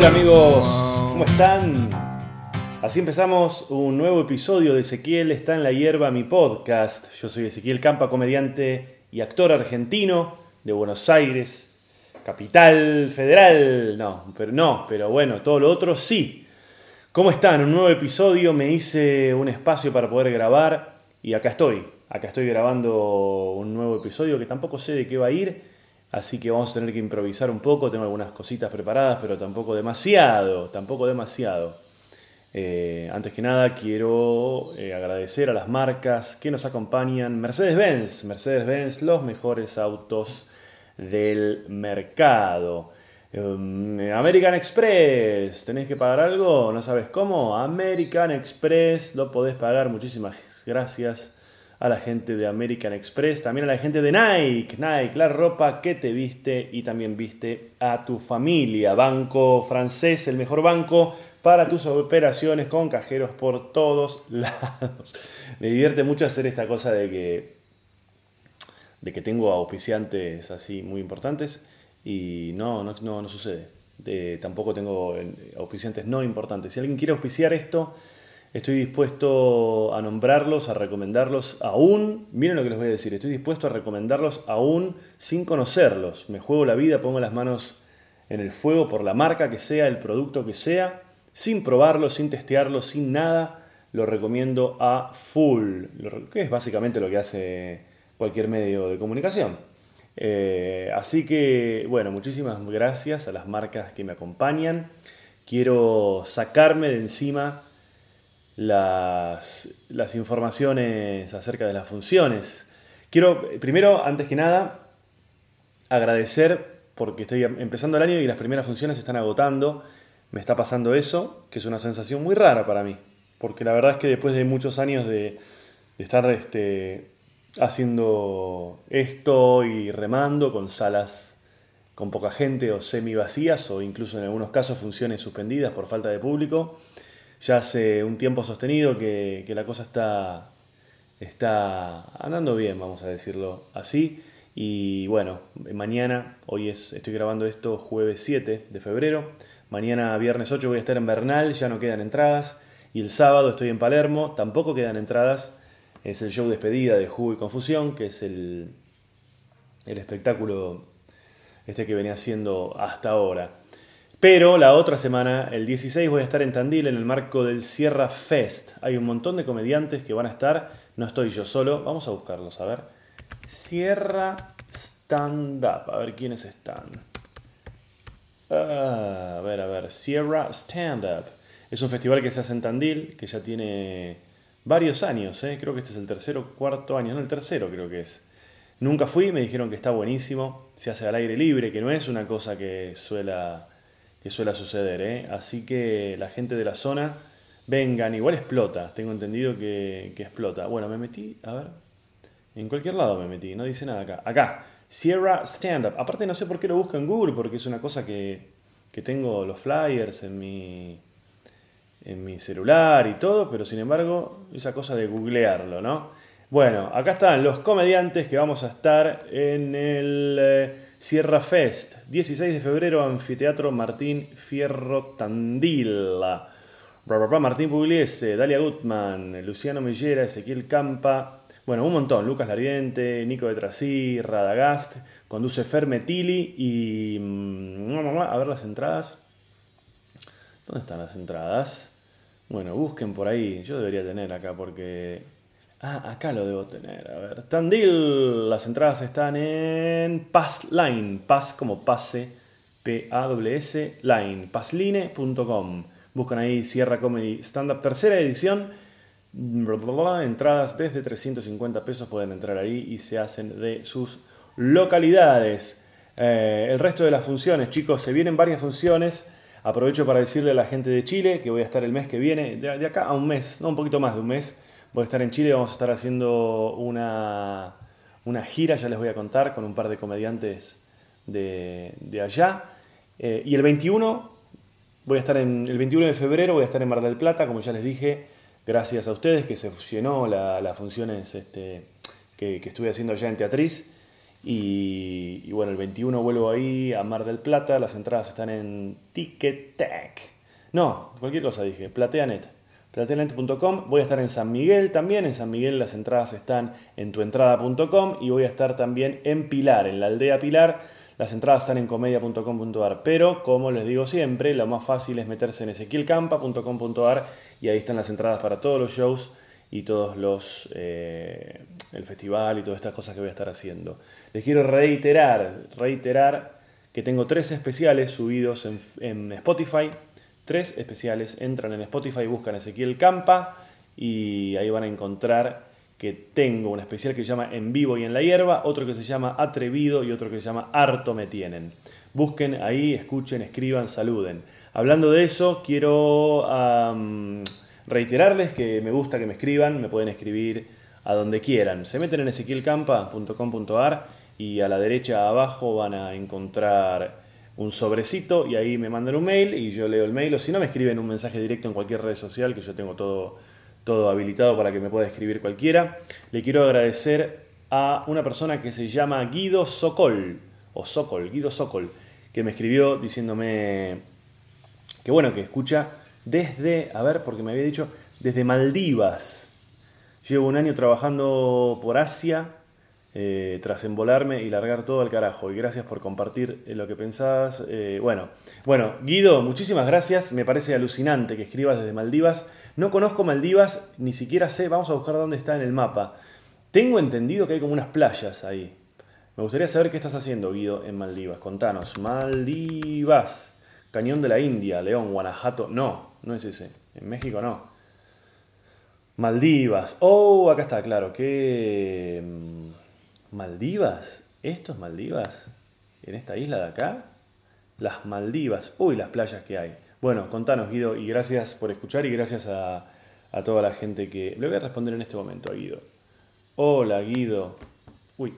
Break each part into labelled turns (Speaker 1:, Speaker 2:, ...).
Speaker 1: Hola amigos, ¿cómo están? Así empezamos un nuevo episodio de Ezequiel está en la hierba, mi podcast. Yo soy Ezequiel Campa, comediante y actor argentino de Buenos Aires, capital federal. No, pero no, pero bueno, todo lo otro sí. ¿Cómo están? Un nuevo episodio, me hice un espacio para poder grabar y acá estoy. Acá estoy grabando un nuevo episodio que tampoco sé de qué va a ir, así que vamos a tener que improvisar un poco. Tengo algunas cositas preparadas, pero tampoco demasiado, tampoco demasiado. Eh, antes que nada, quiero eh, agradecer a las marcas que nos acompañan. Mercedes-Benz, Mercedes-Benz, los mejores autos del mercado. Um, American Express, ¿tenés que pagar algo? ¿No sabes cómo? American Express, lo podés pagar. Muchísimas gracias a la gente de American Express, también a la gente de Nike. Nike, la ropa que te viste y también viste a tu familia. Banco francés, el mejor banco para tus operaciones con cajeros por todos lados. Me divierte mucho hacer esta cosa de que, de que tengo auspiciantes así muy importantes y no, no, no, sucede. tampoco tengo eh, auspiciantes no importantes. Si alguien quiere auspiciar esto, estoy dispuesto a nombrarlos, a recomendarlos aún. Miren lo que les voy a decir, estoy dispuesto a recomendarlos aún sin conocerlos. Me juego la vida, pongo las manos en el fuego por la marca que sea, el producto que sea, sin probarlo, sin testearlo, sin nada. Lo recomiendo a full, que es básicamente lo que hace cualquier medio de comunicación. Eh, así que, bueno, muchísimas gracias a las marcas que me acompañan. Quiero sacarme de encima las, las informaciones acerca de las funciones. Quiero, primero, antes que nada, agradecer porque estoy empezando el año y las primeras funciones se están agotando. Me está pasando eso, que es una sensación muy rara para mí. Porque la verdad es que después de muchos años de, de estar este, haciendo esto y remando con salas con poca gente o semi vacías o incluso en algunos casos funciones suspendidas por falta de público. Ya hace un tiempo sostenido que, la cosa está, está andando bien, vamos a decirlo así. Y bueno, mañana, hoy es, estoy grabando esto jueves 7 de febrero. Mañana, viernes 8, voy a estar en Bernal, ya no quedan entradas. Y el sábado estoy en Palermo, tampoco quedan entradas es el show despedida de Jugo y Confusión, que es el, el espectáculo este que venía haciendo hasta ahora. Pero la otra semana, el 16, voy a estar en Tandil en el marco del Sierra Fest. Hay un montón de comediantes que van a estar, no estoy yo solo, vamos a buscarlos, a ver. Sierra Stand Up, a ver quiénes están. Ah, a ver, a ver, Sierra Stand Up. Es un festival que se hace en Tandil, que ya tiene varios años, ¿eh? creo que este es el tercero, cuarto año, no, el tercero creo que es. Nunca fui, me dijeron que está buenísimo, se hace al aire libre, que no es una cosa que suela, que suela suceder, ¿eh? así que la gente de la zona, vengan, igual explota, tengo entendido que, explota. Bueno, me metí, a ver, en cualquier lado me metí, no dice nada acá. Acá, Sierra Stand Up, aparte no sé por qué lo busco en Google, porque es una cosa que, que tengo los flyers en mi en mi celular y todo, pero sin embargo, esa cosa de googlearlo, ¿no? Bueno, acá están los comediantes que vamos a estar en el eh, Sierra Fest, 16 de febrero, Anfiteatro Martín Fierro Tandila. Martín Pugliese, Dalia Gutman, Luciano Millera, Ezequiel Campa, bueno, un montón, Lucas Lariente, Nico de Trasí, Radagast, conduce Fermetili y... Mm, a ver las entradas. ¿Dónde están las entradas? Bueno, busquen por ahí. Yo debería tener acá porque... Ah, acá lo debo tener. A ver. Tandil. Las entradas están en Passline. Pass como pase. P-A-S Line. Passline.com. Buscan ahí Sierra Comedy Stand Up tercera edición. Entradas desde 350 pesos pueden entrar ahí y se hacen de sus localidades. Eh, el resto de las funciones, chicos, se vienen varias funciones. Aprovecho para decirle a la gente de Chile que voy a estar el mes que viene, de, acá a un mes, no un poquito más de un mes, voy a estar en Chile, vamos a estar haciendo una, una gira, ya les voy a contar, con un par de comediantes de, allá. Eh, y el 21, voy a estar en, el 21 de febrero voy a estar en Mar del Plata, como ya les dije, gracias a ustedes que se llenó las funciones este, que, estuve haciendo allá en Teatriz. Y, bueno, el 21 vuelvo ahí a Mar del Plata. Las entradas están en Ticket Tag. No, cualquier cosa dije, Plateanet. Voy a estar en San Miguel también. En San Miguel las entradas están en tuentrada.com. Y voy a estar también en Pilar, en la aldea Pilar. Las entradas están en comedia.com.ar. Pero, como les digo siempre, lo más fácil es meterse en ezequielcampa.com.ar y ahí están las entradas para todos los shows y todos los. Eh, el festival y todas estas cosas que voy a estar haciendo. Les quiero reiterar, reiterar que tengo tres especiales subidos en, Spotify. Tres especiales. Entran en Spotify, buscan Ezequiel Campa y ahí van a encontrar que tengo un especial que se llama En vivo y en la hierba, otro que se llama Atrevido y otro que se llama Harto me tienen. Busquen ahí, escuchen, escriban, saluden. Hablando de eso, quiero reiterarles que me gusta que me escriban, me pueden escribir a donde quieran. Se meten en ezequielcampa.com.ar y a la derecha abajo van a encontrar un sobrecito y ahí me mandan un mail y yo leo el mail o si no me escriben un mensaje directo en cualquier red social que yo tengo todo, todo habilitado para que me pueda escribir cualquiera. Le quiero agradecer a una persona que se llama Guido Sokol o Sokol, Guido Sokol, que me escribió diciéndome que bueno, que escucha desde, a ver, porque me había dicho, desde Maldivas. Llevo un año trabajando por Asia, eh, tras embolarme y largar todo al carajo. Y gracias por compartir eh, lo que pensás. Eh, bueno, bueno, Guido, muchísimas gracias. Me parece alucinante que escribas desde Maldivas. No conozco Maldivas, ni siquiera sé, vamos a buscar dónde está en el mapa. Tengo entendido que hay como unas playas ahí. Me gustaría saber qué estás haciendo, Guido, en Maldivas. Contanos. Maldivas. Cañón de la India, León, Guanajuato, no, no es ese. En México no. Maldivas. Oh, acá está, claro. ¿Qué. ¿Maldivas? ¿Esto es Maldivas? ¿En esta isla de acá? Las Maldivas. Uy, las playas que hay. Bueno, contanos, Guido, y gracias por escuchar y gracias a, a toda la gente que. Le voy a responder en este momento a Guido. Hola, Guido. Uy.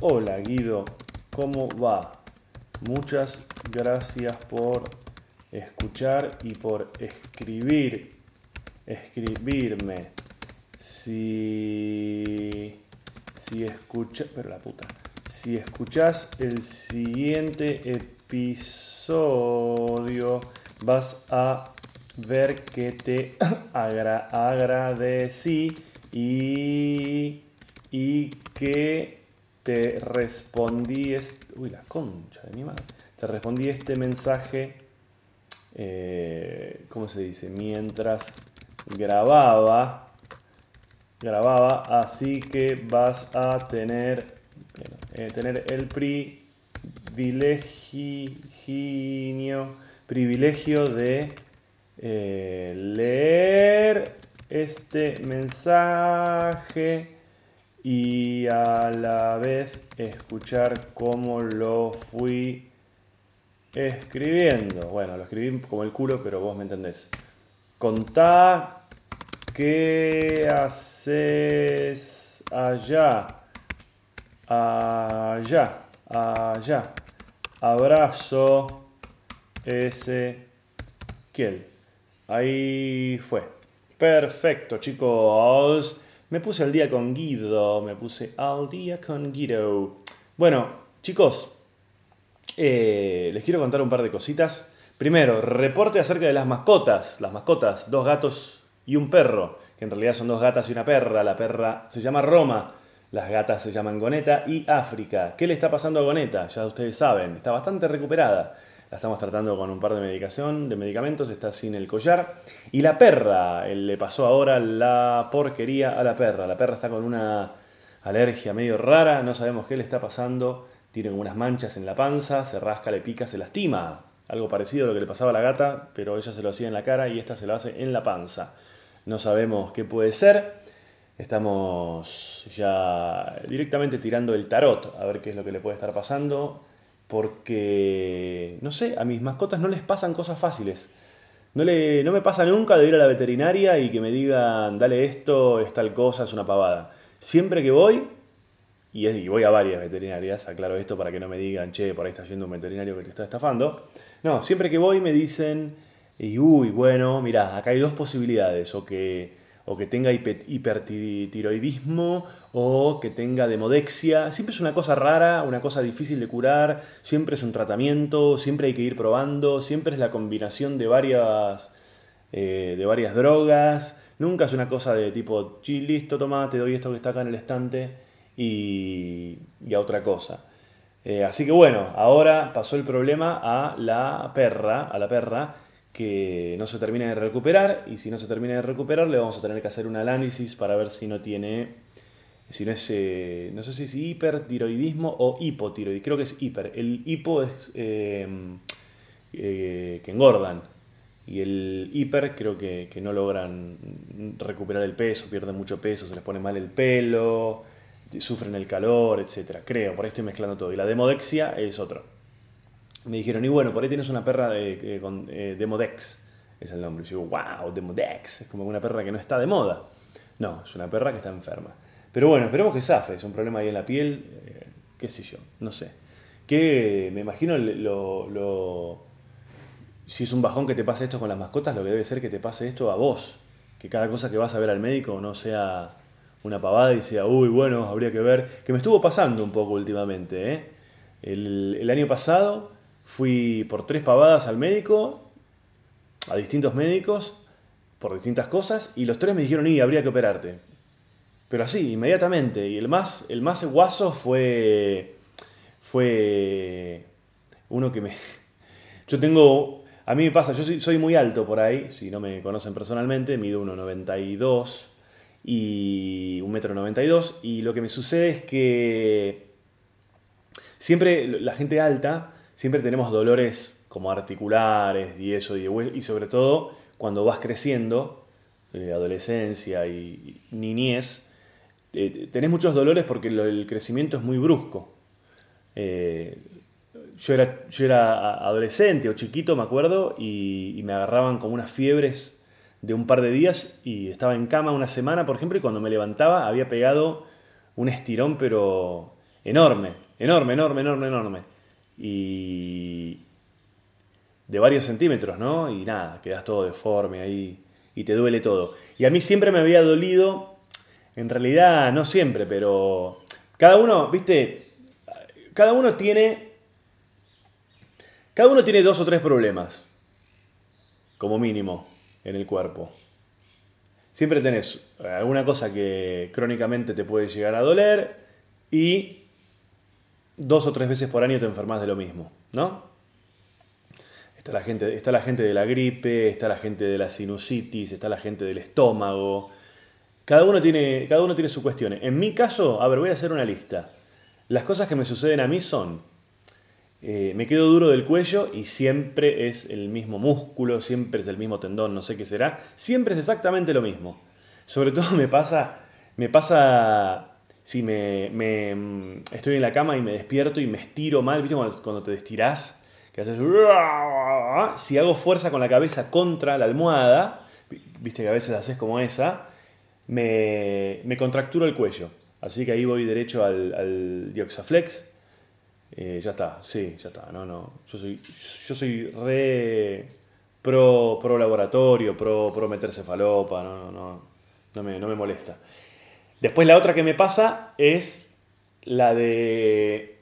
Speaker 1: Hola, Guido. ¿Cómo va? Muchas gracias por escuchar y por escribir, escribirme. Si, si escuchas, pero la puta, si escuchas el siguiente episodio, vas a ver que te agradecí y, y que te respondí, uy, la concha de mi madre, te respondí este mensaje, eh, ¿cómo se dice? Mientras grababa, grababa, así que vas a tener, eh, tener el privilegio, privilegio de eh, leer este mensaje y a la vez escuchar cómo lo fui escribiendo. Bueno, lo escribí como el culo, pero vos me entendés. Contá qué haces allá, allá, allá. Abrazo ese kiel. Ahí fue. Perfecto, chicos. Me puse al día con Guido, me puse al día con Guido. Bueno, chicos, eh, les quiero contar un par de cositas. Primero, reporte acerca de las mascotas. Las mascotas, dos gatos y un perro, que en realidad son dos gatas y una perra. La perra se llama Roma, las gatas se llaman Goneta y África. ¿Qué le está pasando a Goneta? Ya ustedes saben, está bastante recuperada. La estamos tratando con un par de medicación, de medicamentos, está sin el collar. Y la perra, le pasó ahora la porquería a la perra. La perra está con una alergia medio rara, no sabemos qué le está pasando. Tiene unas manchas en la panza, se rasca, le pica, se lastima. Algo parecido a lo que le pasaba a la gata, pero ella se lo hacía en la cara y esta se lo hace en la panza. No sabemos qué puede ser. Estamos ya directamente tirando el tarot a ver qué es lo que le puede estar pasando porque, no sé, a mis mascotas no les pasan cosas fáciles. No, le, no me pasa nunca de ir a la veterinaria y que me digan, dale esto, es tal cosa, es una pavada. Siempre que voy, y, voy a varias veterinarias, aclaro esto para que no me digan, che, por ahí está yendo un veterinario que te está estafando. No, siempre que voy me dicen, y uy, bueno, mira, acá hay dos posibilidades, o que, o que tenga hipertiroidismo, o que tenga demodexia. Siempre es una cosa rara, una cosa difícil de curar, siempre es un tratamiento, siempre hay que ir probando, siempre es la combinación de varias, eh, de varias drogas. Nunca es una cosa de tipo, chi, listo, toma, te doy esto que está acá en el estante y, y a otra cosa. Eh, así que bueno, ahora pasó el problema a la perra, a la perra que no se termina de recuperar y si no se termina de recuperar le vamos a tener que hacer un análisis para ver si no tiene, si no es, eh, no sé si es hipertiroidismo o hipotiroidismo, creo que es hiper. El hipo es em, eh, que engordan y el hiper creo que, que no logran recuperar el peso, pierden mucho peso, se les pone mal el pelo, sufren el calor, etcétera. Creo, por ahí estoy mezclando todo. Y la demodexia es otro me dijeron, y bueno, por ahí tienes una perra de, con eh, Demodex, es el nombre. Y yo digo, wow, Demodex, es como una perra que no está de moda. No, es una perra que está enferma. Pero bueno, esperemos que zafe, es un problema ahí en la piel, eh, qué sé yo, no sé. Que me imagino lo, si es un bajón que te pase esto con las mascotas, lo que debe ser que te pase esto a vos. Que cada cosa que vas a ver al médico no sea una pavada y sea, uy, bueno, habría que ver. Que me estuvo pasando un poco últimamente. ¿eh? El, año pasado Fui por tres pavadas al médico, a distintos médicos, por distintas cosas, y los tres me dijeron, y habría que operarte. Pero así, inmediatamente. Y el más, el más guaso fue, fue uno que me... Yo tengo... A mí me pasa, yo soy, soy muy alto por ahí, si no me conocen personalmente, mido 1,92 y 1,92 m, y lo que me sucede es que siempre la gente alta siempre tenemos dolores como articulares y eso, y, sobre todo cuando vas creciendo, eh, adolescencia y, niñez, eh, tenés muchos dolores porque el crecimiento es muy brusco. Eh, yo, era, yo era adolescente o chiquito, me acuerdo, y, me agarraban como unas fiebres de un par de días y estaba en cama una semana, por ejemplo, y cuando me levantaba había pegado un estirón, pero enorme, enorme, enorme, enorme, enorme y de varios centímetros, ¿no? Y nada, quedas todo deforme ahí y te duele todo. Y a mí siempre me había dolido, en realidad no siempre, pero cada uno, viste, cada uno tiene, cada uno tiene dos o tres problemas, como mínimo, en el cuerpo. Siempre tenés alguna cosa que crónicamente te puede llegar a doler y dos o tres veces por año te enfermas de lo mismo, ¿no? Está la, gente, está la gente de la gripe, está la gente de la sinusitis, está la gente del estómago. Cada uno tiene, cada uno tiene su cuestión. En mi caso, a ver, voy a hacer una lista. Las cosas que me suceden a mí son, eh, me quedo duro del cuello y siempre es el mismo músculo, siempre es el mismo tendón, no sé qué será. Siempre es exactamente lo mismo. Sobre todo me pasa, me pasa si me, mm, estoy en la cama y me despierto y me estiro mal, ¿viste cuando, te estirás? Que haces... Si hago fuerza con la cabeza contra la almohada, viste que a veces haces como esa, me, me contracturo el cuello. Así que ahí voy derecho al, al Dioxaflex. Eh, ya está, sí, ya está. No, no. Yo soy, yo soy re pro, pro laboratorio, pro, pro meterse falopa. No, no, no. No me, no me molesta. Después la otra que me pasa es la de...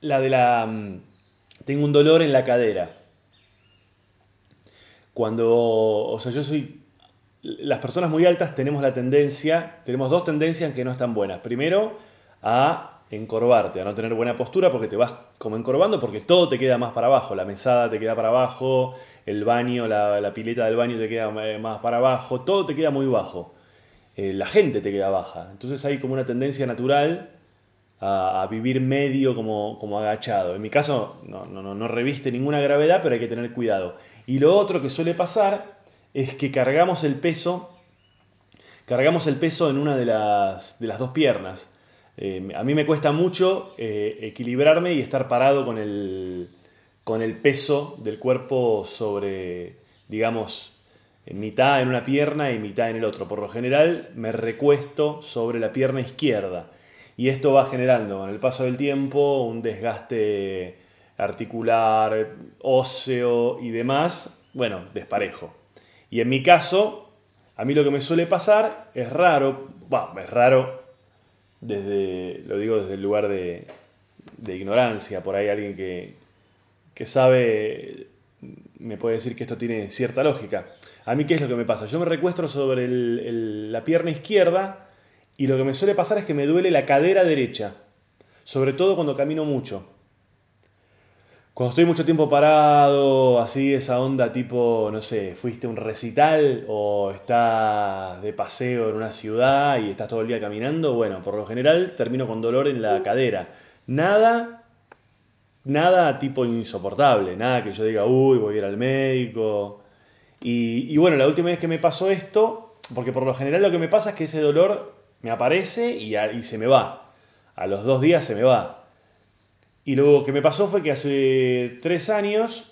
Speaker 1: La de la... Mm, tengo un dolor en la cadera. Cuando... O sea, yo soy... Las personas muy altas tenemos la tendencia, tenemos dos tendencias que no están buenas. Primero, a encorvarte, a no tener buena postura porque te vas como encorvando porque todo te queda más para abajo, la mesada te queda para abajo, el baño, la, pileta del baño te queda más para abajo, todo te queda muy bajo. Eh, la gente te queda baja. Entonces hay como una tendencia natural a, vivir medio como, como, agachado. En mi caso no, no, no reviste ninguna gravedad, pero hay que tener cuidado. Y lo otro que suele pasar es que cargamos el peso, cargamos el peso en una de las, de las dos piernas. Eh, a mí me cuesta mucho eh, equilibrarme y estar parado con el, con el peso del cuerpo sobre, digamos, en mitad en una pierna y mitad en el otro. Por lo general me recuesto sobre la pierna izquierda y esto va generando con el paso del tiempo un desgaste articular, óseo y demás, bueno, desparejo. Y en mi caso, a mí lo que me suele pasar es raro, bueno, es raro desde, lo digo desde el lugar de, de ignorancia, por ahí alguien que, que sabe me puede decir que esto tiene cierta lógica. A mí, ¿qué es lo que me pasa? Yo me recuestro sobre la pierna izquierda y lo que me suele pasar es que me duele la cadera derecha, sobre todo cuando camino mucho. Cuando estoy mucho tiempo parado, así esa onda tipo, no sé, fuiste a un recital o estás de paseo en una ciudad y estás todo el día caminando, bueno, por lo general termino con dolor en la cadera. Nada, nada tipo insoportable, nada que yo diga, uy, voy a ir al médico. Y, bueno, la última vez que me pasó esto, porque por lo general lo que me pasa es que ese dolor me aparece y, se me va. A los dos días se me va. Y lo que me pasó fue que hace tres años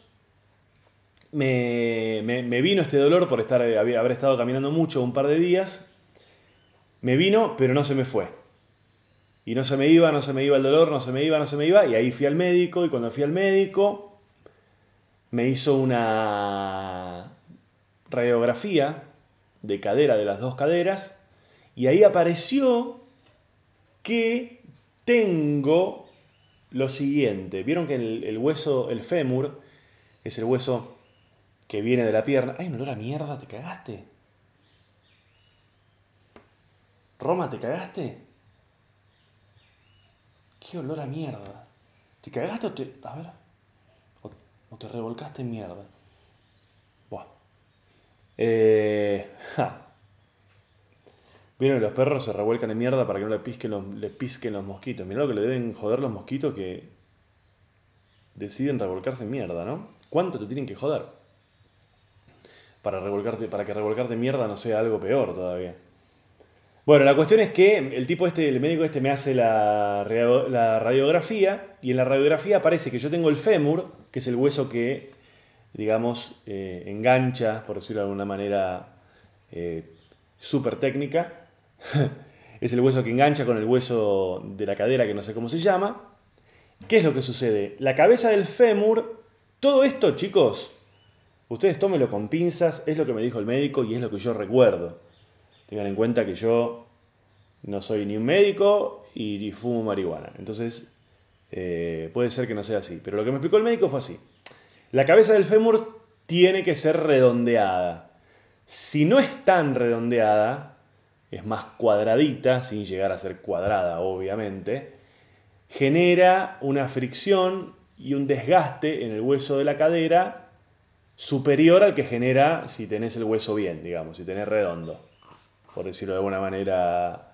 Speaker 1: me, vino este dolor por estar, haber estado caminando mucho un par de días. Me vino, pero no se me fue. Y no se me iba, no se me iba el dolor, no se me iba, no se me iba. Y ahí fui al médico y cuando fui al médico me hizo una radiografía de cadera de las dos caderas y ahí apareció que tengo lo siguiente. Vieron que el, hueso, el fémur, es el hueso que viene de la pierna. ¡Ay, un olor a mierda! ¿Te cagaste? Roma, ¿te cagaste? ¡Qué olor a mierda! ¿Te cagaste o te.? A ver. ¿O, te revolcaste en mierda? Buah. Eh. Vieron los perros se revuelcan en mierda para que no le pisquen los, los mosquitos. Mirá lo que le deben joder los mosquitos que deciden revolcarse en mierda, ¿no? ¿Cuánto te tienen que joder? Para, revolcarte, para que revolcarte en mierda no sea algo peor todavía. Bueno, la cuestión es que el tipo este, el médico este me hace la, la radiografía y en la radiografía aparece que yo tengo el fémur, que es el hueso que, digamos, eh, engancha, por decirlo de alguna manera eh, súper técnica, es el hueso que engancha con el hueso de la cadera que no sé cómo se llama. ¿Qué es lo que sucede? La cabeza del fémur, todo esto chicos, ustedes tómenlo con pinzas, es lo que me dijo el médico y es lo que yo recuerdo. Tengan en cuenta que yo no soy ni un médico y, fumo marihuana. Entonces, eh, puede ser que no sea así. Pero lo que me explicó el médico fue así. La cabeza del fémur tiene que ser redondeada. Si no es tan redondeada, es más cuadradita, sin llegar a ser cuadrada, obviamente, genera una fricción y un desgaste en el hueso de la cadera superior al que genera si tenés el hueso bien, digamos, si tenés redondo, por decirlo de alguna manera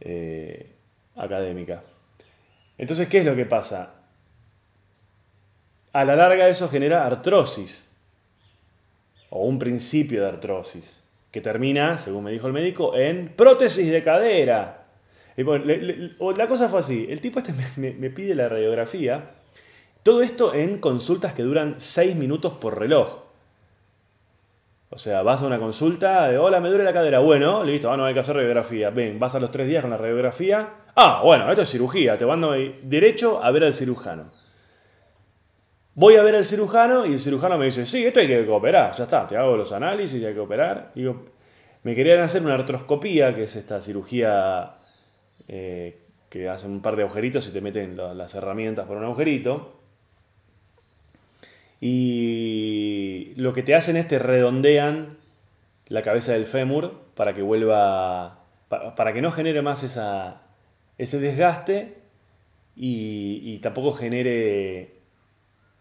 Speaker 1: eh, académica. Entonces, ¿qué es lo que pasa? A la larga eso genera artrosis, o un principio de artrosis que termina, según me dijo el médico, en prótesis de cadera. Y la cosa fue así, el tipo este me, pide la radiografía, todo esto en consultas que duran 6 minutos por reloj. O sea, vas a una consulta de, hola, me duele la cadera. Bueno, listo, ah, no hay que hacer radiografía. Ven, vas a los 3 días con la radiografía. Ah, bueno, esto es cirugía, te mando derecho a ver al cirujano. Voy a ver al cirujano y el cirujano me dice, sí, esto hay que operar, ya está, te hago los análisis y hay que operar. Digo, me querían hacer una artroscopía, que es esta cirugía eh, que hacen un par de agujeritos y te meten las herramientas por un agujerito. Y lo que te hacen es te redondean la cabeza del fémur para que vuelva, para, que no genere más esa, ese desgaste y tampoco genere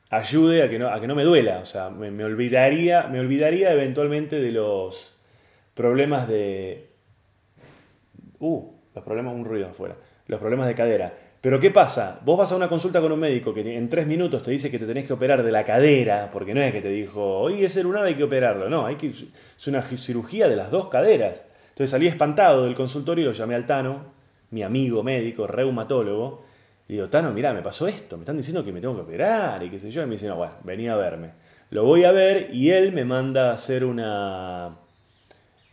Speaker 1: ayude a que no, a que no me duela. O sea, me, olvidaría, me olvidaría eventualmente de los problemas de... Uh, los problemas, un ruido afuera. Los problemas de cadera. Pero ¿qué pasa? Vos vas a una consulta con un médico que en tres minutos te dice que te tenés que operar de la cadera, porque no es que te dijo, oye, ese lunar hay que operarlo. No, hay que, es una cirugía de las dos caderas. Entonces salí espantado del consultorio y lo llamé al Tano, mi amigo médico, reumatólogo, y digo, Tano, mirá, me pasó esto, me están diciendo que me tengo que operar y qué sé yo. Y me dice, no, bueno, venía a verme. Lo voy a ver y él me manda a hacer una.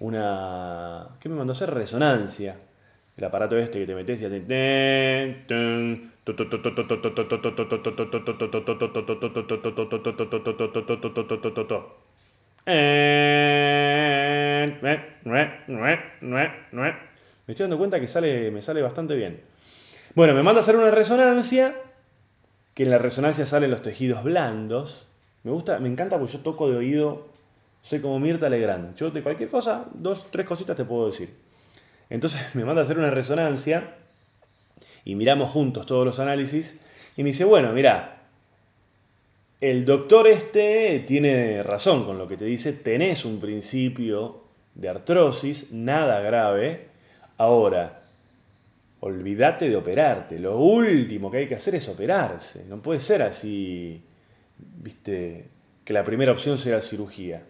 Speaker 1: Una. ¿Qué me mandó a hacer? Resonancia. El aparato este que te metes y hace. Me estoy dando cuenta que sale, me sale bastante bien. Bueno, me manda a hacer una resonancia, que en la resonancia salen los tejidos blandos. Me gusta, me encanta porque yo toco de oído, soy como Mirta Legrand. Yo de cualquier cosa, dos, tres cositas te puedo decir. Entonces me manda a hacer una resonancia y miramos juntos todos los análisis y me dice, bueno, mira, el doctor este tiene razón con lo que te dice, tenés un principio de artrosis, nada grave, Ahora, olvídate de operarte. Lo último que hay que hacer es operarse. No puede ser así, viste, que la primera opción sea cirugía.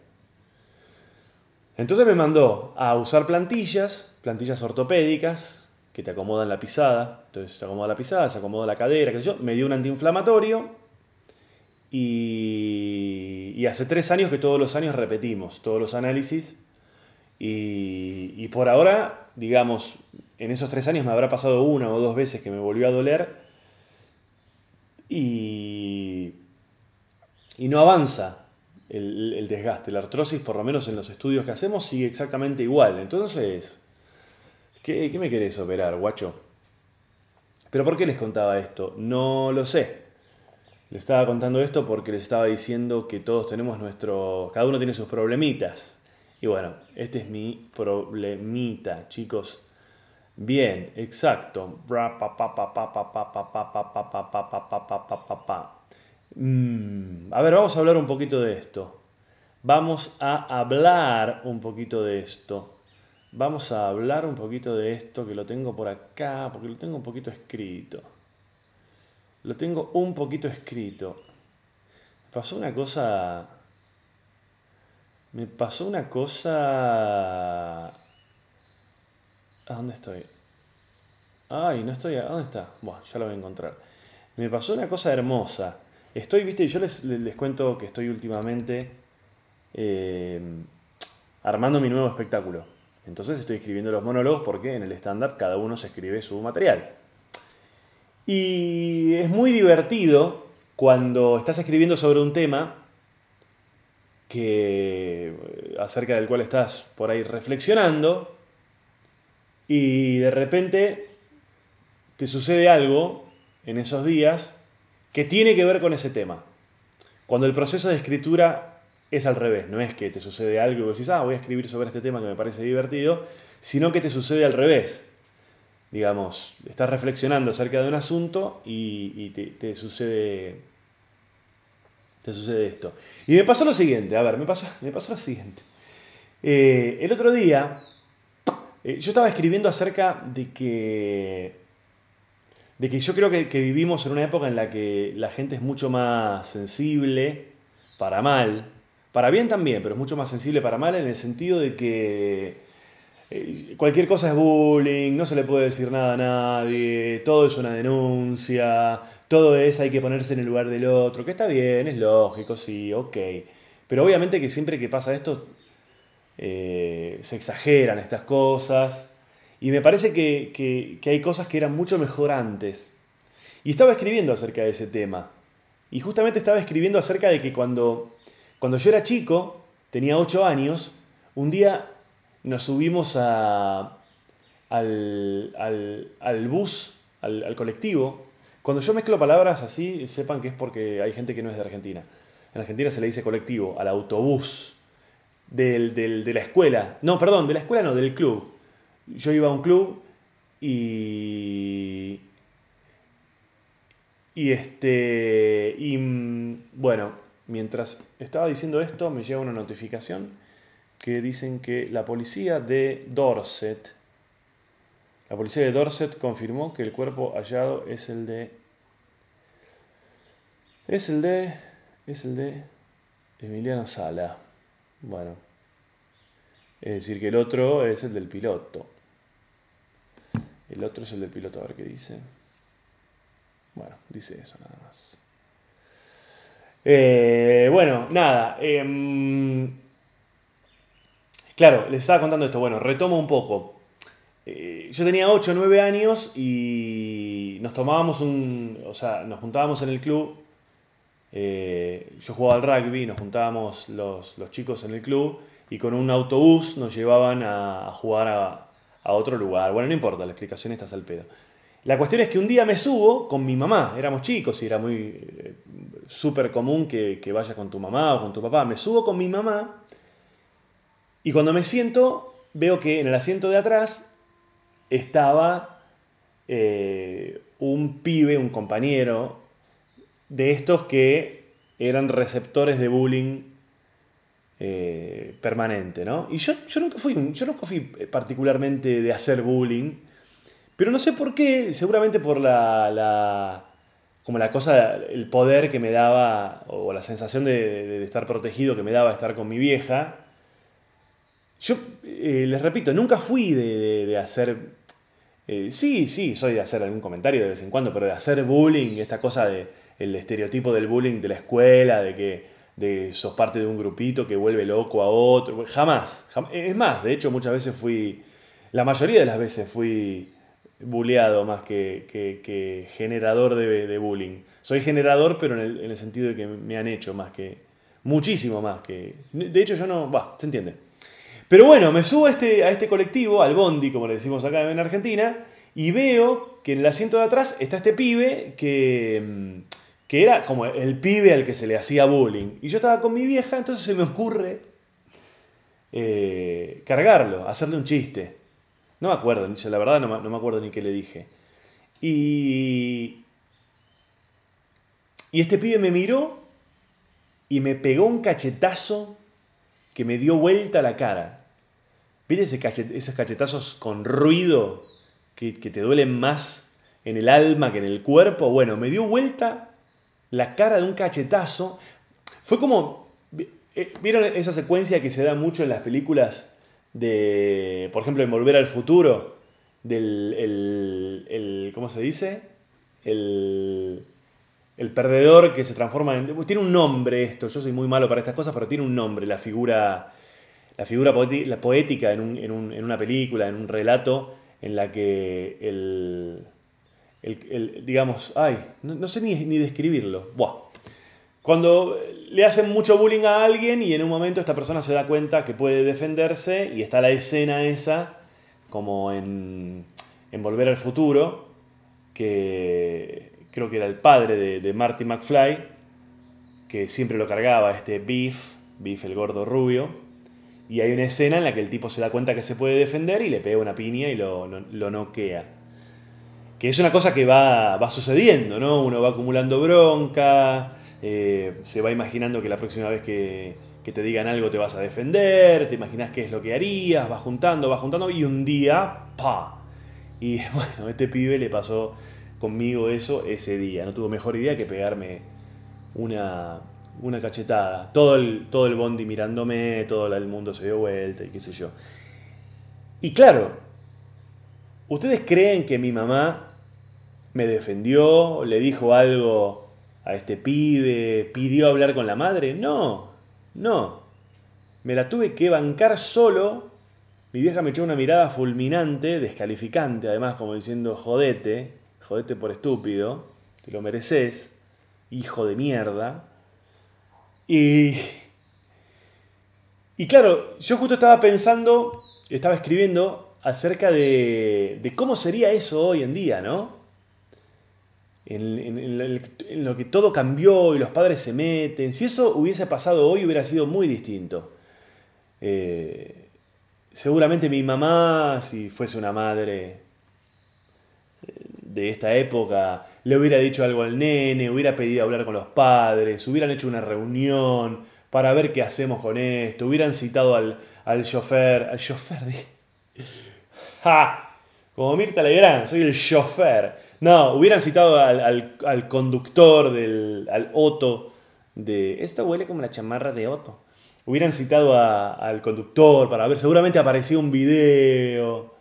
Speaker 1: Entonces me mandó a usar plantillas, plantillas ortopédicas, que te acomodan la pisada. Entonces se acomoda la pisada, se acomoda la cadera, qué sé yo. Me dio un antiinflamatorio. Y, y hace tres años que todos los años repetimos todos los análisis y, por ahora, digamos, en esos tres años me habrá pasado una o dos veces que me volvió a doler y, y no avanza el, desgaste. La artrosis, por lo menos en los estudios que hacemos, sigue exactamente igual. Entonces, ¿qué, qué me querés operar, guacho? ¿Pero por qué les contaba esto? No lo sé. Les estaba contando esto porque les estaba diciendo que todos tenemos nuestro... Cada uno tiene sus problemitas. Y bueno, este es mi problemita, chicos. Bien, exacto. a ver, vamos a hablar un poquito de esto. Vamos a hablar un poquito de esto. Vamos a hablar un poquito de esto, que lo tengo por acá, porque lo tengo un poquito escrito. Lo tengo un poquito escrito. Pasó una cosa me pasó una cosa... ¿A dónde estoy? Ay, no estoy... ¿A dónde está? Bueno, ya lo voy a encontrar. Me pasó una cosa hermosa. Estoy, viste, yo les, les cuento que estoy últimamente eh, armando mi nuevo espectáculo. Entonces estoy escribiendo los monólogos porque en el stand-up cada uno se escribe su material. Y es muy divertido cuando estás escribiendo sobre un tema que, eh, acerca del cual estás por ahí reflexionando y de repente te sucede algo en esos días que tiene que ver con ese tema. Cuando el proceso de escritura es al revés, no es que te sucede algo y decís, ah, voy a escribir sobre este tema que me parece divertido, sino que te sucede al revés. Digamos, estás reflexionando acerca de un asunto y, te sucede te sucede esto. Y me pasó lo siguiente, a ver, me pasó, me pasó lo siguiente. Eh, el otro día, eh, yo estaba escribiendo acerca de que, de que yo creo que, vivimos en una época en la que la gente es mucho más sensible para mal, para bien también, pero es mucho más sensible para mal en el sentido de que eh, cualquier cosa es bullying, no se le puede decir nada a nadie, todo es una denuncia, todo es hay que ponerse en el lugar del otro, que está bien, es lógico, sí, ok. Pero obviamente que siempre que pasa esto eh, se exageran estas cosas. Y me parece que, hay cosas que eran mucho mejor antes. Y estaba escribiendo acerca de ese tema. Y justamente estaba escribiendo acerca de que cuando, cuando yo era chico, tenía 8 años, un día nos subimos a, al, al, bus, al colectivo, cuando yo mezclo palabras así, sepan que es porque hay gente que no es de Argentina. En Argentina se le dice colectivo, al autobús, de la escuela. No, perdón, de la escuela no, del club. Yo iba a un club y. Y este. Y mm, bueno, mientras estaba diciendo esto, me llega una notificación que dicen que la policía de Dorset la policía de Dorset confirmó que el cuerpo hallado es el de. Es el de. Es el de. Emiliano Sala. Bueno. Es decir, que el otro es el del piloto. El otro es el del piloto, a ver qué dice. Bueno, dice eso nada más. Eh, bueno, nada. Em, claro, les estaba contando esto. Bueno, retomo un poco. Eh, yo tenía 8 o 9 años y nos tomábamos un. O sea, nos juntábamos en el club eh, yo jugaba al rugby, nos juntábamos los, chicos en el club y con un autobús nos llevaban a, jugar a, otro lugar. Bueno, no importa, la explicación está al pedo. La cuestión es que un día me subo con mi mamá, éramos chicos y era muy eh, súper común que, vayas con tu mamá o con tu papá. Me subo con mi mamá y cuando me siento veo que en el asiento de atrás estaba eh, un pibe, un compañero, de estos que eran receptores de bullying eh, permanente, ¿no? Y yo, yo, nunca fui, yo nunca fui particularmente de hacer bullying, pero no sé por qué, seguramente por la, como la cosa, el poder que me daba, o la sensación de, estar protegido que me daba estar con mi vieja. Yo eh, les repito, nunca fui de hacer eh, sí, sí, soy de hacer algún comentario de vez en cuando, pero de hacer bullying, esta cosa de el estereotipo del bullying de la escuela, de que de, sos parte de un grupito que vuelve loco a otro, jamás, Es más, de hecho muchas veces fui, la mayoría de las veces fui bulleado más que, generador de, bullying. Soy generador, pero en el, sentido de que me han hecho más que, muchísimo más que... De hecho yo no, va, se entiende. Pero bueno, me subo a este, a este colectivo, al bondi, como le decimos acá en Argentina, y veo que en el asiento de atrás está este pibe que, mm, que era como el pibe al que se le hacía bullying. Y yo estaba con mi vieja, entonces se me ocurre eh, cargarlo, hacerle un chiste. No me acuerdo, la verdad no, no me acuerdo ni qué le dije. Y, y este pibe me miró y me pegó un cachetazo que me dio vuelta la cara. ¿Viste esos cachetazos con ruido que, te duelen más en el alma que en el cuerpo? Bueno, me dio vuelta la cara de un cachetazo. Fue como... Eh, ¿Vieron esa secuencia que se da mucho en las películas de, por ejemplo, en Volver al Futuro? Del, el, ¿cómo se dice? El, el perdedor que se transforma en... Tiene un nombre esto, yo soy muy malo para estas cosas, pero tiene un nombre, la figura, la figura poética en, un, en, un, en, una película, en un relato, en la que el... el, digamos, ay, no, sé ni, ni describirlo. Buah. Cuando le hacen mucho bullying a alguien y en un momento esta persona se da cuenta que puede defenderse y está la escena esa, como en, en Volver al Futuro, que creo que era el padre de, Marty McFly, que siempre lo cargaba, este Beef, Beef el gordo rubio. Y hay una escena en la que el tipo se da cuenta que se puede defender y le pega una piña y lo, lo, noquea. Que es una cosa que va, va, sucediendo, ¿no? Uno va acumulando bronca, eh, se va imaginando que la próxima vez que, te digan algo te vas a defender, te imaginas qué es lo que harías, vas juntando, vas juntando y un día, ¡pa! Y bueno, a este pibe le pasó conmigo eso ese día. No tuvo mejor idea que pegarme una, una cachetada. Todo el, todo el bondi mirándome, todo el mundo se dio vuelta y qué sé yo. Y claro, ¿ustedes creen que mi mamá me defendió, le dijo algo a este pibe, pidió hablar con la madre? No, no. Me la tuve que bancar solo. Mi vieja me echó una mirada fulminante, descalificante, además como diciendo, jodete, jodete por estúpido, te lo mereces, hijo de mierda. Y, y claro, yo justo estaba pensando, estaba escribiendo acerca de, de cómo sería eso hoy en día, ¿no? En, lo que todo cambió y los padres se meten. Si eso hubiese pasado hoy hubiera sido muy distinto. Eh, seguramente mi mamá, si fuese una madre de esta época le hubiera dicho algo al nene, hubiera pedido hablar con los padres, hubieran hecho una reunión para ver qué hacemos con esto, hubieran citado al, al chofer, al chofer, ¡Ja! Como Mirta Legrand, soy el chofer. No, hubieran citado al, conductor, del, al Otto, de... Esto huele como la chamarra de Otto. Hubieran citado al conductor para ver, seguramente aparecía un video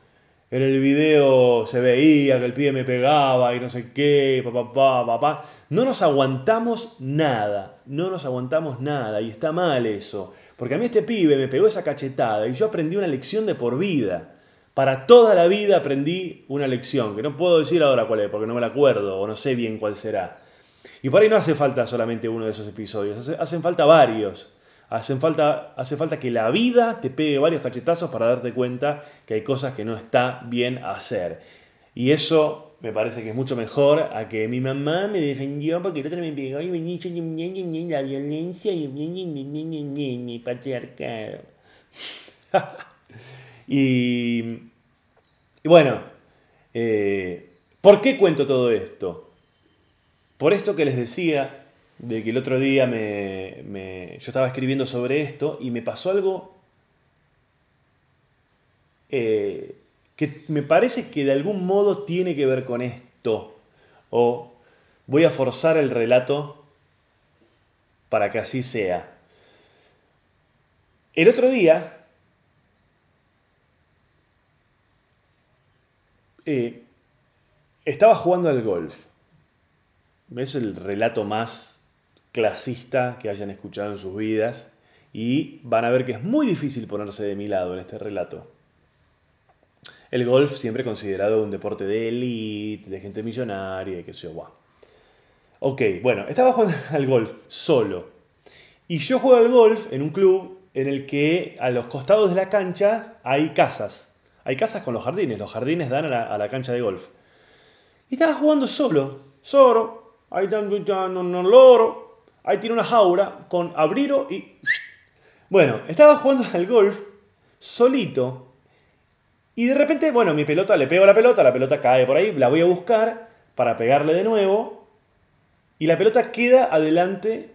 Speaker 1: en el video se veía que el pibe me pegaba y no sé qué, papá, papá. No nos aguantamos nada, no nos aguantamos nada y está mal eso. Porque a mí este pibe me pegó esa cachetada y yo aprendí una lección de por vida. Para toda la vida aprendí una lección, que no puedo decir ahora cuál es, porque no me la acuerdo o no sé bien cuál será. Y por ahí no hace falta solamente uno de esos episodios, hacen falta varios. Hacen falta, hace falta que la vida te pegue varios cachetazos para darte cuenta que hay cosas que no está bien hacer. Y eso me parece que es mucho mejor a que mi mamá me defendió porque el otro me pegó y me la violencia y mi patriarcado. y, y bueno, eh, ¿por qué cuento todo esto? Por esto que les decía de que el otro día me, yo estaba escribiendo sobre esto y me pasó algo eh, que me parece que de algún modo tiene que ver con esto. O voy a forzar el relato para que así sea. El otro día estaba jugando al golf. Es el relato más clasista que hayan escuchado en sus vidas y van a ver que es muy difícil ponerse de mi lado en este relato. El golf siempre considerado un deporte de élite, de gente millonaria y se yo, Ok, bueno, estaba jugando al golf solo. Y yo juego al golf en un club en el que a los costados de la cancha hay casas. Hay casas con los jardines. Los jardines dan a la, cancha de golf. Y estaba jugando solo. Solo. Ahí está un loro. Ahí tiene una jaula con abriro y... Bueno, estaba jugando al golf solito y de repente, bueno, mi pelota, le pego la pelota, la pelota cae por ahí, la voy a buscar para pegarle de nuevo. Y la pelota queda adelante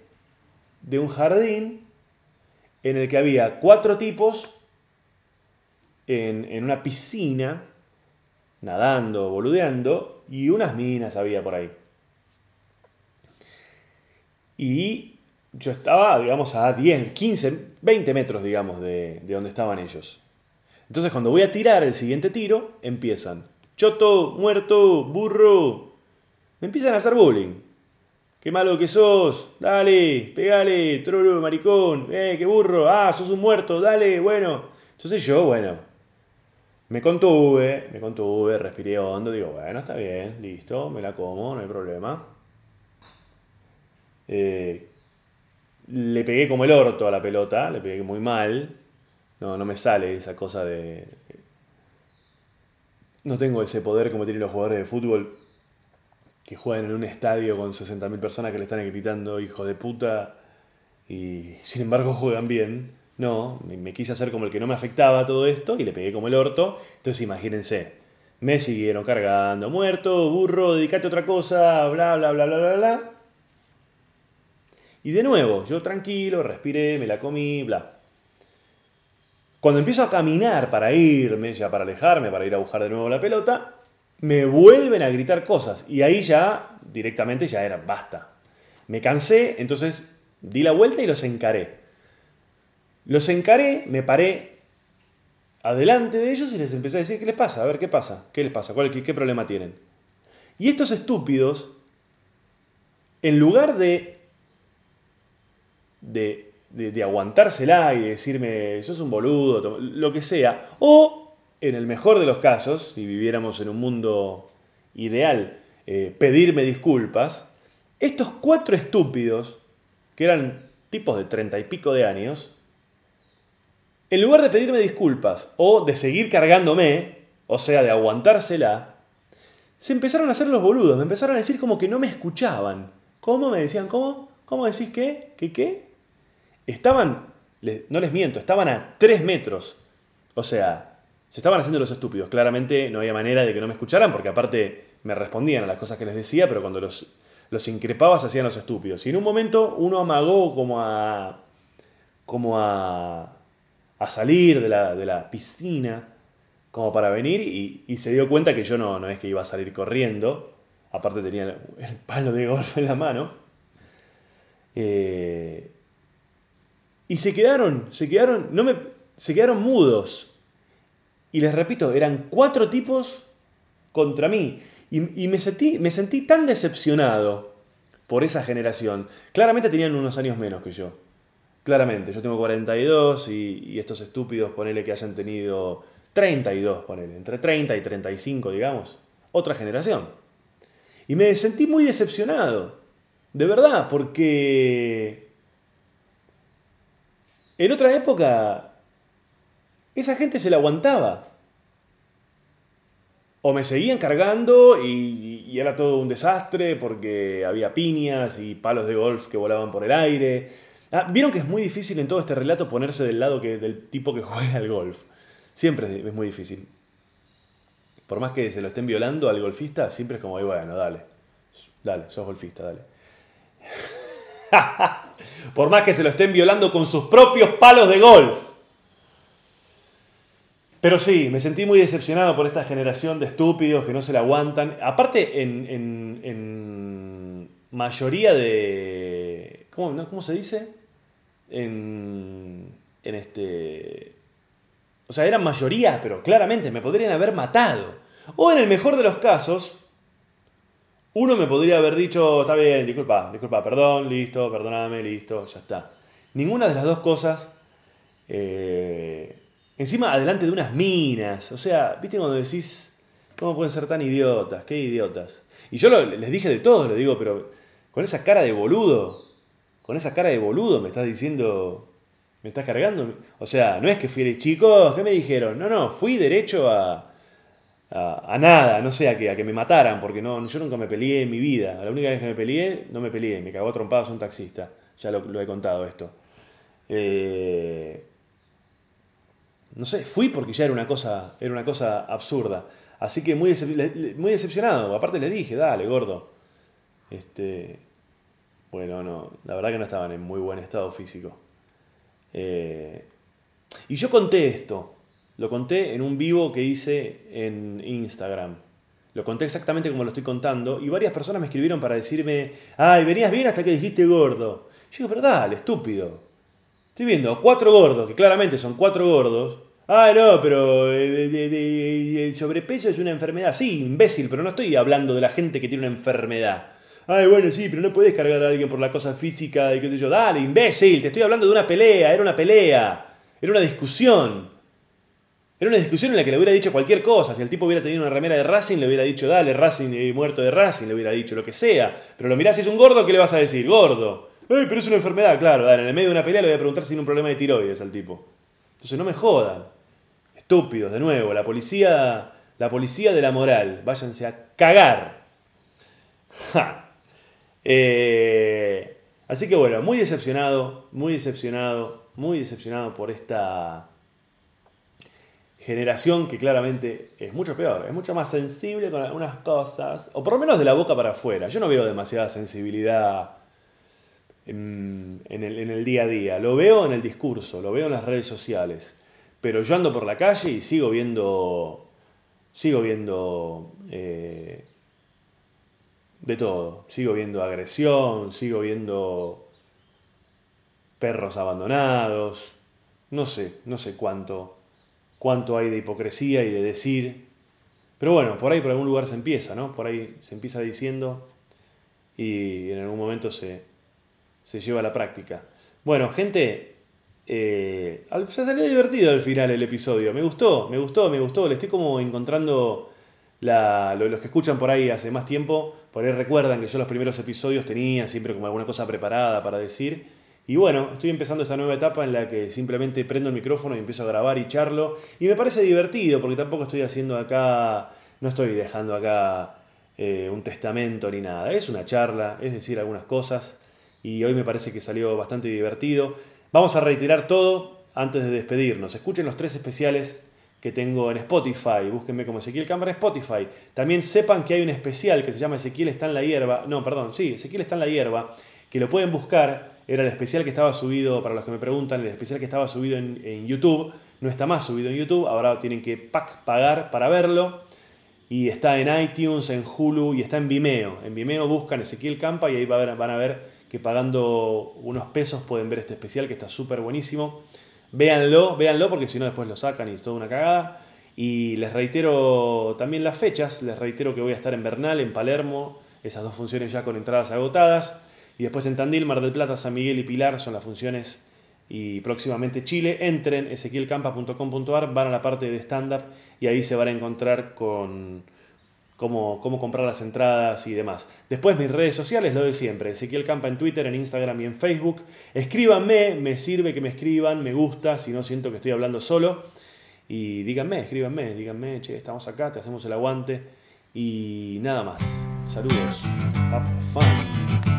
Speaker 1: de un jardín en el que había cuatro tipos en, una piscina, nadando, boludeando, y unas minas había por ahí. Y yo estaba, digamos, a 10, 15, 20 metros, digamos, de, de donde estaban ellos. Entonces cuando voy a tirar el siguiente tiro, empiezan. Choto, muerto, burro. Me empiezan a hacer bullying. Qué malo que sos. Dale, pegale, trolo, maricón. Eh, qué burro. Ah, sos un muerto. Dale, bueno. Entonces yo, bueno, me contuve, me contuve, respiré hondo. Digo, bueno, está bien, listo, me la como, no hay problema. Eh, le pegué como el orto a la pelota, le pegué muy mal. No, no me sale esa cosa de... No tengo ese poder como tienen los jugadores de fútbol que juegan en un estadio con 60.000 personas que le están gritando hijo de puta y sin embargo juegan bien. No, me, quise hacer como el que no me afectaba todo esto y le pegué como el orto. Entonces imagínense, me siguieron cargando, muerto, burro, dedicate a otra cosa, bla, bla, bla, bla, bla, bla. Y de nuevo, yo tranquilo, respiré, me la comí, bla. Cuando empiezo a caminar para irme, ya para alejarme, para ir a buscar de nuevo la pelota, me vuelven a gritar cosas. Y ahí ya, directamente, ya era, basta. Me cansé, entonces di la vuelta y los encaré. Los encaré, me paré adelante de ellos y les empecé a decir, ¿qué les pasa? A ver, ¿qué pasa? ¿Qué les pasa? ¿Cuál, qué, problema tienen? Y estos estúpidos, en lugar de, de de, aguantársela y decirme, sos un boludo, lo que sea. O, en el mejor de los casos, si viviéramos en un mundo ideal, eh, pedirme disculpas. Estos cuatro estúpidos, que eran tipos de treinta y pico de años, en lugar de pedirme disculpas o de seguir cargándome, o sea, de aguantársela, se empezaron a hacer los boludos, me empezaron a decir como que no me escuchaban. ¿Cómo? Me decían, ¿cómo? ¿Cómo decís qué? ¿Qué qué? estaban, no les miento, estaban a 3 metros. O sea, se estaban haciendo los estúpidos. Claramente no había manera de que no me escucharan, porque aparte me respondían a las cosas que les decía, pero cuando los, los increpaba se hacían los estúpidos. Y en un momento uno amagó como a. como a. a salir de la, de la piscina, como para venir, y, se dio cuenta que yo no, no es que iba a salir corriendo. Aparte tenía el, palo de golf en la mano. Eh, y se quedaron, se quedaron, no me, se quedaron mudos. Y les repito, eran cuatro tipos contra mí. Y, me, sentí, me sentí tan decepcionado por esa generación. Claramente tenían unos años menos que yo. Claramente, yo tengo 42 y, y estos estúpidos, ponele que hayan tenido 32, ponele, entre 30 y 35, digamos. Otra generación. Y me sentí muy decepcionado. De verdad, porque en otra época esa gente se la aguantaba. O me seguían cargando y, y, era todo un desastre porque había piñas y palos de golf que volaban por el aire. Ah, Vieron que es muy difícil en todo este relato ponerse del lado que, del tipo que juega al golf. Siempre es muy difícil. Por más que se lo estén violando al golfista, siempre es como, bueno, dale. Dale, sos golfista, dale. Por más que se lo estén violando con sus propios palos de golf. Pero sí, me sentí muy decepcionado por esta generación de estúpidos que no se la aguantan. Aparte, en, en, en mayoría de. ¿cómo? ¿Cómo se dice? En. En este. O sea, eran mayoría, pero claramente me podrían haber matado. O en el mejor de los casos, uno me podría haber dicho, está bien, disculpa, disculpa, perdón, listo, perdóname, listo, ya está. Ninguna de las dos cosas. Eh, encima, adelante de unas minas. O sea, ¿viste cuando decís, ¿cómo pueden ser tan idiotas? ¿Qué idiotas? Y yo les dije de todo, lo digo, pero con esa cara de boludo, con esa cara de boludo me estás diciendo me estás cargando. O sea, no es que fui chicos, ¿qué me dijeron? No, no, fui derecho a, a, nada, no sé, a que, a que me mataran, porque no, yo nunca me peleé en mi vida. La única vez que me peleé, no me peleé, me cagó a trompadas un taxista. Ya lo, he contado esto. Eh, no sé, fui porque ya era una cosa, era una cosa absurda. Así que muy, muy decepcionado. Aparte le dije, dale, gordo. Este, bueno, no, la verdad que no estaban en muy buen estado físico. Eh, y yo conté esto, lo conté en un vivo que hice en Instagram. Lo conté exactamente como lo estoy contando y varias personas me escribieron para decirme, ay, venías bien hasta que dijiste gordo. Yo digo, pero dale, estúpido. Estoy viendo cuatro gordos, que claramente son cuatro gordos. Ay, no, pero el sobrepeso es una enfermedad. Sí, imbécil, pero no estoy hablando de la gente que tiene una enfermedad. Ay, bueno, sí, pero no puedes cargar a alguien por la cosa física y qué sé yo. Dale, imbécil, te estoy hablando de una pelea, era una pelea, era una discusión. Era una discusión en la que le hubiera dicho cualquier cosa. Si el tipo hubiera tenido una remera de Racing, le hubiera dicho, dale, Racing, y muerto de Racing, le hubiera dicho lo que sea. Pero lo mirás si es un gordo, ¿qué le vas a decir? Gordo. Ay, pero es una enfermedad, claro. Dale, en el medio de una pelea le voy a preguntar si tiene un problema de tiroides al tipo. Entonces no me jodan. Estúpidos, de nuevo. La policía, la policía de la moral. Váyanse a cagar. Ja. Eh, así que bueno, muy decepcionado, muy decepcionado, muy decepcionado por esta generación que claramente es mucho peor, es mucho más sensible con algunas cosas, o por lo menos de la boca para afuera. Yo no veo demasiada sensibilidad en, el, día a día, lo veo en el discurso, lo veo en las redes sociales, pero yo ando por la calle y sigo viendo, sigo viendo eh, de todo. Sigo viendo agresión, sigo viendo perros abandonados. No sé, no sé cuánto, cuánto hay de hipocresía y de decir. Pero bueno, por ahí por algún lugar se empieza, ¿no? Por ahí se empieza diciendo y en algún momento se, se lleva a la práctica. Bueno, gente, eh, se salió divertido al final el episodio. Me gustó, me gustó, me gustó. Le estoy como encontrando los que escuchan por ahí hace más tiempo, por ahí recuerdan que yo los primeros episodios tenía siempre como alguna cosa preparada para decir. Y bueno, estoy empezando esta nueva etapa en la que simplemente prendo el micrófono y empiezo a grabar y charlo. Y me parece divertido porque tampoco estoy haciendo acá, no estoy dejando acá eh, un testamento ni nada. Es una charla, es decir algunas cosas. Y hoy me parece que salió bastante divertido. Vamos a reiterar todo antes de despedirnos. Escuchen los tres especiales que tengo en Spotify. Búsquenme como Ezequiel Cámara en Spotify. También sepan que hay un especial que se llama Ezequiel está en la hierba. No, perdón, sí, Ezequiel está en la hierba. Que lo pueden buscar. Era el especial que estaba subido, para los que me preguntan, el especial que estaba subido en, YouTube. No está más subido en YouTube. Ahora tienen que pagar para verlo. Y está en iTunes, en Hulu y está en Vimeo. En Vimeo buscan Ezequiel Campa y ahí van a ver que pagando unos pesos pueden ver este especial que está súper buenísimo. Véanlo, véanlo porque si no después lo sacan y es toda una cagada. Y les reitero también las fechas, les reitero que voy a estar en Bernal, en Palermo, esas dos funciones ya con entradas agotadas. Y después en Tandil, Mar del Plata, San Miguel y Pilar son las funciones y próximamente Chile. Entren ezequielcampa.com.ar, van a la parte de stand-up y ahí se van a encontrar con, cómo, cómo comprar las entradas y demás. Después mis redes sociales, lo de siempre, Ezequiel Campa en Twitter, en Instagram y en Facebook. Escríbanme, me sirve que me escriban, me gusta, si no siento que estoy hablando solo. Y díganme, escríbanme, díganme, che, estamos acá, te hacemos el aguante. Y nada más. Saludos. Have fun.